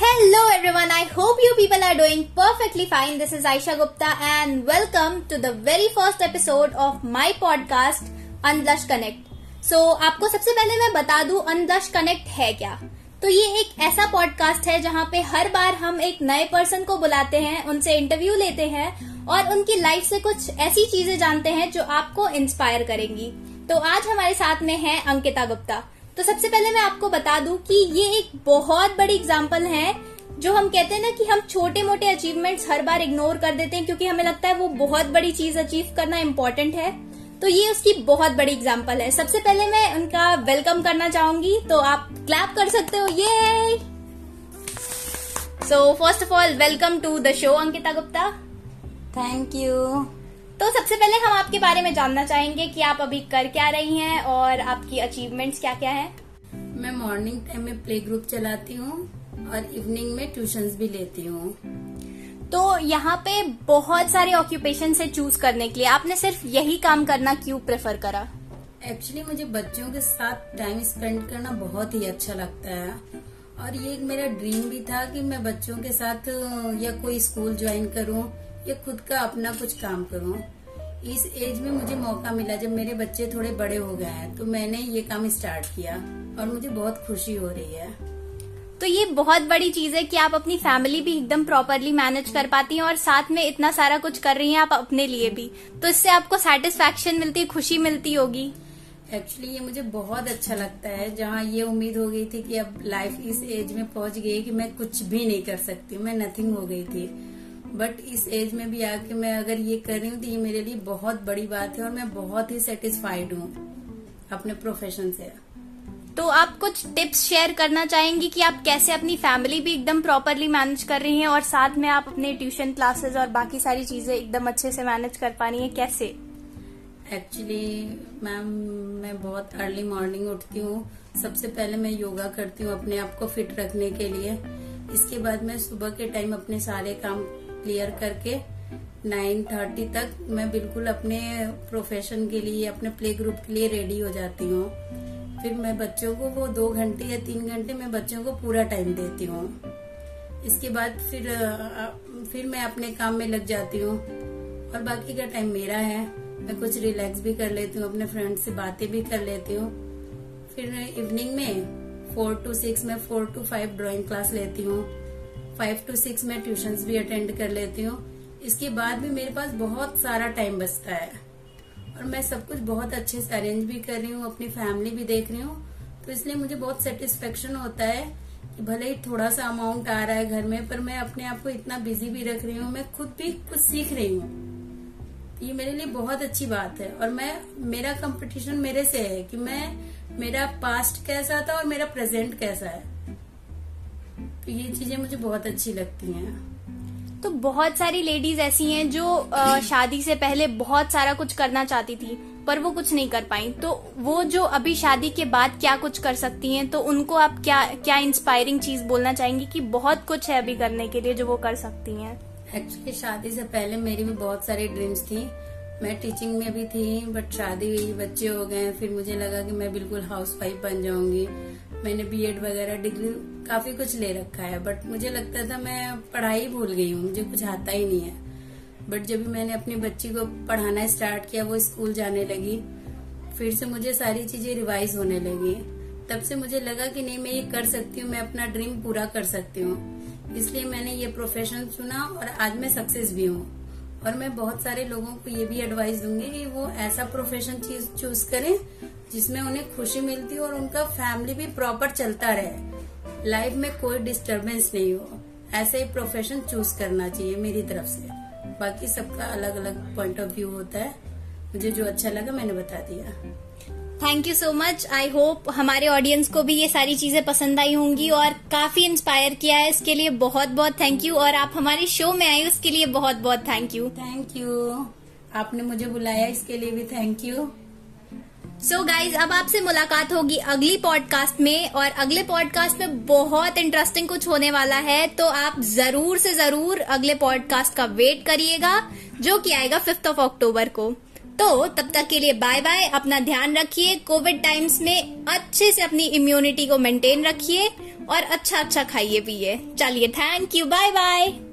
Hello everyone, I hope you people are doing perfectly fine. This is Aisha Gupta and welcome to the very first episode of my podcast Unblush Connect. So आपको सबसे पहले मैं बता दूँ Unblush Connect है क्या तो ये एक ऐसा पॉडकास्ट है जहाँ पे हर बार हम एक नए पर्सन को बुलाते हैं उनसे इंटरव्यू लेते हैं और उनकी लाइफ से कुछ ऐसी चीज़ें जानते हैं जो आपको इंस्पायर करेंगी तो आज हमारे साथ में है अंकिता गुप्ता तो सबसे पहले मैं आपको बता दूँ कि ये एक बहुत बड़ी एग्ज़ाम्पल है, जो हम कहते हैं ना कि हम छोटे मोटे अचीवमेंट्स हर बार इग्नोर कर देते हैं, क्योंकि हमें लगता है वो बहुत बड़ी चीज़ अचीव करना इम्पोर्टेंट है। तो ये उसकी बहुत बड़ी एग्ज़ाम्पल है। सबसे पहले मैं उनका वेलकम करना चाहूँगी तो आप क्लैप कर सकते हो। ये so first of all welcome to the show Ankita Gupta thank you तो सबसे पहले हम आपके बारे में जानना चाहेंगे कि आप अभी कर क्या रही हैं और आपकी अचीवमेंट्स क्या क्या हैं। मैं मॉर्निंग टाइम में प्ले ग्रुप चलाती हूँ और इवनिंग में ट्यूशंस भी लेती हूँ। तो यहाँ पे बहुत सारे ऑक्यूपेशन से चूज़ करने के लिए। आपने सिर्फ़ यही काम करना क्यों प्रेफर करा? एक्चुअली मुझे बच्चों के साथ टाइम स्पेंड करना बहुत ही अच्छा लगता है। और ये एक मेरा ड्रीम भी था कि मैं बच्चों के साथ या कोई स्कूल ज्वाइन करूँ। या खुद का अपना कुछ काम करूँ। इस एज में मुझे मौका मिला जब मेरे बच्चे थोड़े बड़े हो गए हैं तो मैंने ये काम स्टार्ट किया और मुझे बहुत खुशी हो रही है। तो ये बहुत बड़ी चीज़ है कि आप अपनी फैमिली भी एकदम प्रॉपरली मैनेज कर पाती हैं और साथ में इतना सारा कुछ कर रही हैं आप अपने लिए भी। तो इससे आपको सेटिस्फेक्शन मिलती है खुशी मिलती होगी। एक्चुअली ये मुझे बहुत अच्छा लगता है जहाँ ये उम्मीद हो गई थी कि अब लाइफ इस एज में पहुँच गई कि मैं कुछ भी नहीं कर सकती मैं नथिंग हो गई थी। बट इस एज में भी आके मैं अगर ये कर रही हूँ तो ये मेरे लिए बहुत बड़ी बात है और मैं बहुत ही सेटिस्फाइड हूँ अपने प्रोफेशन से। तो आप कुछ टिप्स शेयर करना चाहेंगी कि आप कैसे अपनी फैमिली भी एकदम प्रॉपरली मैनेज कर रही हैं और साथ में आप अपने ट्यूशन क्लासेस और बाकी सारी चीज़ें एकदम अच्छे से मैनेज कर पा रही हैं? कैसे? एक्चुअली मैम मैं बहुत अर्ली मॉर्निंग उठती हूँ। सबसे पहले मैं योगा करती हूँ अपने आप को फिट रखने के लिए। इसके बाद मैं सुबह के टाइम अपने सारे काम क्लियर करके नाइन थर्टी तक मैं बिल्कुल अपने प्रोफेशन के लिए, अपने प्ले ग्रुप के लिए रेडी हो जाती हूँ। फिर मैं बच्चों को वो दो घंटे या तीन घंटे मैं बच्चों को पूरा टाइम देती हूँ। इसके बाद फिर फिर मैं अपने काम में लग जाती हूँ। और बाकी का टाइम मेरा है। मैं कुछ रिलैक्स भी कर लेती हूँ, अपने फ्रेंड से बातें भी कर लेती हूँ। फिर इवनिंग में फोर टू सिक्स में four to five drawing class लेती हूँ। फाइव टू सिक्स में ट्यूशन भी अटेंड कर लेती हूँ। इसके बाद भी मेरे पास बहुत सारा टाइम बचता है। और मैं सब कुछ बहुत अच्छे से अरेंज भी कर रही हूँ, अपनी फैमिली भी देख रही हूँ। तो इसलिए मुझे बहुत सेटिस्फेक्शन होता है कि भले ही थोड़ा सा अमाउंट आ रहा है घर में, पर मैं अपने आप को इतना बिज़ी भी रख रही हूँ, मैं खुद भी कुछ सीख रही हूँ। ये मेरे लिए बहुत अच्छी बात है और मैं, मेरा कंपटीशन मेरे से है कि मैं, मेरा पास्ट कैसा था और मेरा प्रेजेंट कैसा है। तो ये चीज़ें मुझे बहुत अच्छी लगती हैं। तो बहुत सारी लेडीज़ ऐसी हैं जो आ, शादी से पहले बहुत सारा कुछ करना चाहती थी पर वो कुछ नहीं कर पाई। तो वो जो अभी शादी के बाद क्या कुछ कर सकती हैं तो उनको आप क्या क्या इंस्पायरिंग चीज़ बोलना चाहेंगी कि बहुत कुछ है अभी करने के लिए जो वो कर सकती हैं? एक्चुअली शादी से पहले मेरी भी बहुत सारी ड्रीम्स थी। मैं टीचिंग में भी थी बट शादी हुई बच्चे हो गए फिर मुझे लगा कि मैं बिल्कुल हाउस वाइफ बन जाऊँगी। मैंने बीएड वगैरह डिग्री काफ़ी कुछ ले रखा है बट मुझे लगता था मैं पढ़ाई भूल गई हूँ, मुझे कुछ आता ही नहीं है। बट जब मैंने अपनी बच्ची को पढ़ाना स्टार्ट किया, वो स्कूल जाने लगी, फिर से मुझे सारी चीज़ें रिवाइज होने लगी। तब से मुझे लगा कि नहीं, मैं ये कर सकती हूँ, मैं अपना ड्रीम पूरा कर सकती हूँ। इसलिए मैंने ये प्रोफेशन चुना और आज मैं सक्सेस भी हूँ। और मैं बहुत सारे लोगों को ये भी एडवाइस दूँगी कि वो ऐसा प्रोफेशन चीज़ चूज़ करें जिसमें उन्हें खुशी मिलती हो और उनका फैमिली भी प्रॉपर चलता रहे। लाइफ में कोई डिस्टरबेंस नहीं हो। ऐसे ही प्रोफेशन चूज़ करना चाहिए मेरी तरफ़ से। बाकी सबका अलग अलग पॉइंट ऑफ़ व्यू होता है। मुझे जो अच्छा लगा मैंने बता दिया। Thank you so much I hope हमारे ऑडियंस को भी ये सारी चीज़ें पसंद आई होंगी और काफ़ी इंस्पायर किया है इसके लिए बहुत बहुत थैंक यू और आप हमारे शो में आए उसके लिए बहुत बहुत थैंक यू थैंक यू आपने मुझे बुलाया इसके लिए भी thank you so so guys अब आपसे मुलाकात होगी अगली पॉडकास्ट में और अगले पॉडकास्ट में बहुत इंटरेस्टिंग कुछ होने वाला है तो आप ज़रूर से ज़रूर अगले पॉडकास्ट का वेट करिएगा जो कि आएगा फिफ्थ ऑफ़ अक्टूबर को। तो तब तक के लिए बाय बाय अपना ध्यान रखिए कोविड टाइम्स में अच्छे से अपनी इम्यूनिटी को मेंटेन रखिए और अच्छा अच्छा खाइए, पिए। चलिए थैंक यू बाय बाय